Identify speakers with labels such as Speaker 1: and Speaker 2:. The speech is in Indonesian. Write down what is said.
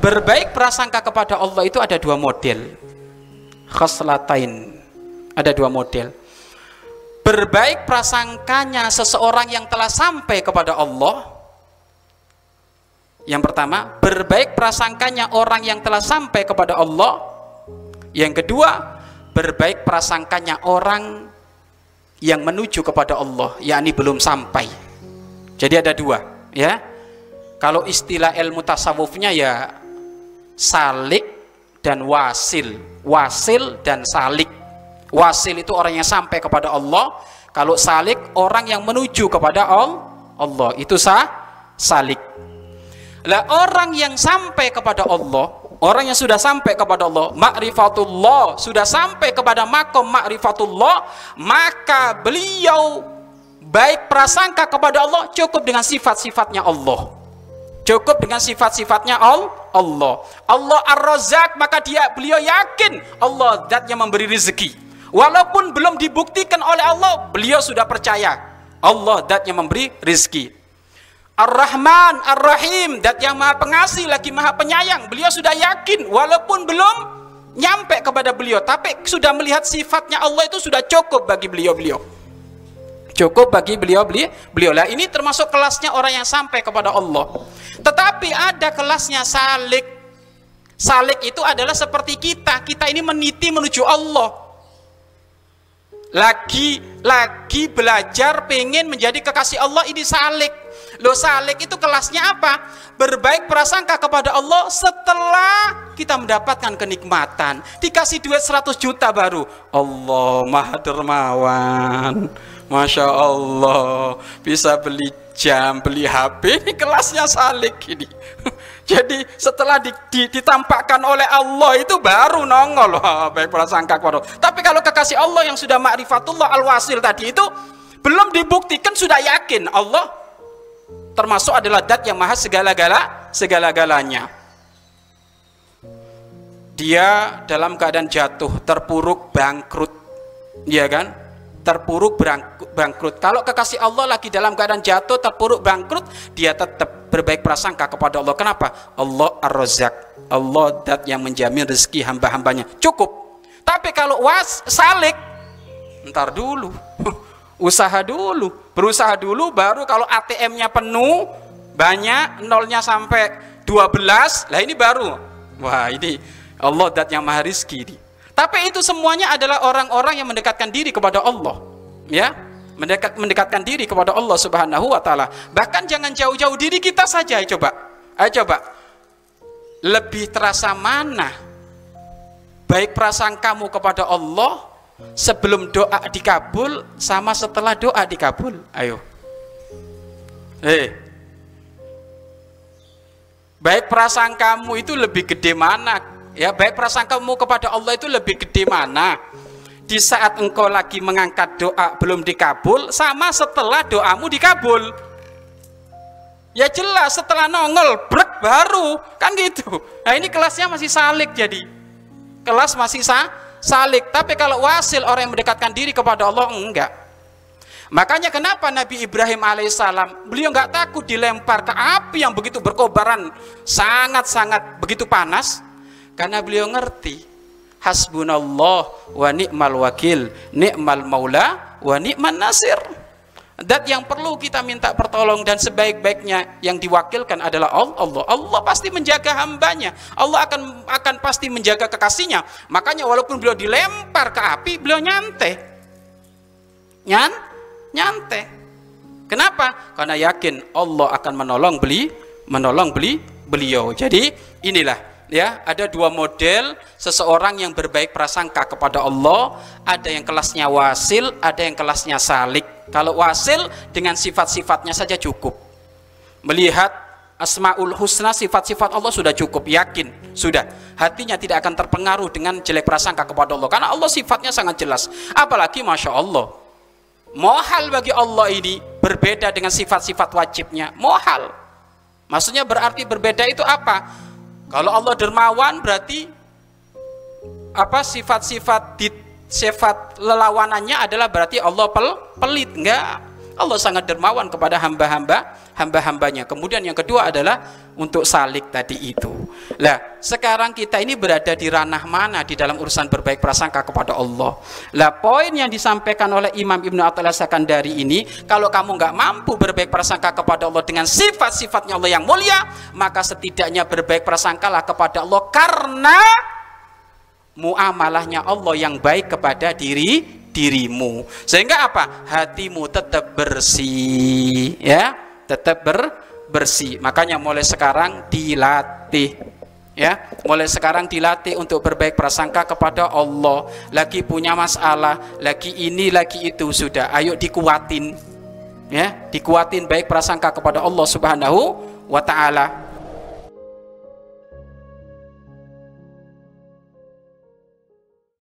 Speaker 1: Berbaik prasangka kepada Allah itu ada dua model. Khoslatain. Ada dua model. Berbaik prasangkanya seseorang yang telah sampai kepada Allah. Yang pertama, berbaik prasangkanya orang yang telah sampai kepada Allah. Yang kedua, berbaik prasangkanya orang yang menuju kepada Allah, yakni belum sampai. Jadi ada dua, ya. Kalau istilah ilmu tasawufnya ya salik dan wasil. Wasil dan salik. Wasil itu orang yang sampai kepada Allah. Kalau salik orang yang menuju kepada Allah. Itu sah salik. Lah orang yang sampai kepada Allah orang yang sudah sampai kepada Allah ma'rifatullah sudah sampai kepada makom ma'rifatullah maka beliau baik prasangka kepada Allah cukup dengan sifat-sifatnya Allah. Cukup dengan sifat-sifatnya Allah. Allah Ar-Razak maka dia beliau yakin Allah zat yang memberi rezeki. Walaupun belum dibuktikan oleh Allah beliau sudah percaya Allah zat yang memberi rezeki Ar-Rahman Ar-Rahim zat yang maha pengasih lagi maha penyayang beliau sudah yakin walaupun belum nyampe kepada beliau tapi sudah melihat sifatnya Allah itu sudah cukup bagi beliau-beliau cukup bagi beliau beliau beliau lah ini termasuk kelasnya orang yang sampai kepada Allah tetapi ada kelasnya salik. Salik itu adalah seperti kita. Kita ini meniti menuju Allah. Lagi lagi belajar pengen menjadi kekasih Allah ini salik. Lo salik itu kelasnya apa? Berbaik prasangka kepada Allah setelah kita mendapatkan kenikmatan. Dikasih duit 100 juta baru. Allah maha dermawan. Masya Allah bisa beli jam, beli HP, ini kelasnya salik ini. Jadi setelah di, di, ditampakkan oleh Allah itu baru nongol oh, baik prasangka kepada Tapi kalau kekasih Allah yang sudah ma'rifatullah al-wasil tadi itu belum dibuktikan sudah yakin Allah termasuk adalah dat yang maha segala-gala segala-galanya. Dia dalam keadaan jatuh, terpuruk, bangkrut. Iya kan? terpuruk bangkrut. Kalau kekasih Allah lagi dalam keadaan jatuh, terpuruk bangkrut, dia tetap berbaik prasangka kepada Allah. Kenapa? Allah Ar-Razak. Allah dat yang menjamin rezeki hamba-hambanya. Cukup. Tapi kalau was salik, ntar dulu. Usaha dulu. Berusaha dulu baru kalau ATM-nya penuh, banyak, nolnya sampai 12, lah ini baru. Wah ini Allah dat yang maha rizki. Tapi itu semuanya adalah orang-orang yang mendekatkan diri kepada Allah. Ya, mendekat mendekatkan diri kepada Allah Subhanahu wa taala. Bahkan jangan jauh-jauh diri kita saja, coba. Ayo coba. Lebih terasa mana baik perasaan kamu kepada Allah sebelum doa dikabul sama setelah doa dikabul? Ayo. Eh. Baik perasaan kamu itu lebih gede mana Ya, baik prasangkamu kepada Allah itu lebih gede mana? Di saat engkau lagi mengangkat doa belum dikabul sama setelah doamu dikabul. Ya jelas setelah nongol brek baru kan gitu. Nah ini kelasnya masih salik jadi. Kelas masih sah, salik. Tapi kalau wasil orang yang mendekatkan diri kepada Allah enggak. Makanya kenapa Nabi Ibrahim alaihissalam beliau nggak takut dilempar ke api yang begitu berkobaran sangat-sangat begitu panas karena beliau ngerti hasbunallah wa ni'mal wakil, ni'mal maula wa ni'man nasir. Dat yang perlu kita minta pertolong dan sebaik-baiknya yang diwakilkan adalah Allah. Allah pasti menjaga hambanya. Allah akan akan pasti menjaga kekasihnya. Makanya walaupun beliau dilempar ke api, beliau nyantai. Nyan, nyantai. Kenapa? Karena yakin Allah akan menolong beli, menolong beli beliau. Jadi inilah ya ada dua model seseorang yang berbaik prasangka kepada Allah. Ada yang kelasnya wasil ada yang kelasnya salik. Kalau wasil dengan sifat-sifatnya saja cukup. Melihat asmaul husna sifat-sifat Allah sudah cukup yakin sudah. Hatinya tidak akan terpengaruh dengan jelek prasangka kepada Allah karena Allah sifatnya sangat jelas. Apalagi masya Allah mohal bagi Allah ini berbeda dengan sifat-sifat wajibnya. Mohal. Maksudnya berarti berbeda itu apa kalau Allah dermawan berarti apa sifat-sifat sifat lelawanannya adalah berarti Allah pel, pelit. Enggak Allah sangat dermawan kepada hamba-hamba hamba-hambanya. Kemudian yang kedua adalah untuk salik tadi itu. Lah sekarang kita ini berada di ranah mana di dalam urusan berbaik prasangka kepada Allah? Lah poin yang disampaikan oleh Imam Ibnu Athaillah Sakandari ini kalau kamu nggak mampu berbaik prasangka kepada Allah dengan sifat-sifatnya Allah yang mulia maka setidaknya berbaik prasangkalah kepada Allah karena muamalahnya Allah yang baik kepada diri dirimu. Sehingga apa? Hatimu tetap bersih ya. Tetap ber, bersih. Makanya mulai sekarang dilatih ya. Mulai sekarang dilatih untuk berbaik prasangka kepada Allah. Lagi punya masalah lagi ini lagi itu. Sudah ayo dikuatin ya. Dikuatin baik prasangka kepada Allah Subhanahu wa taala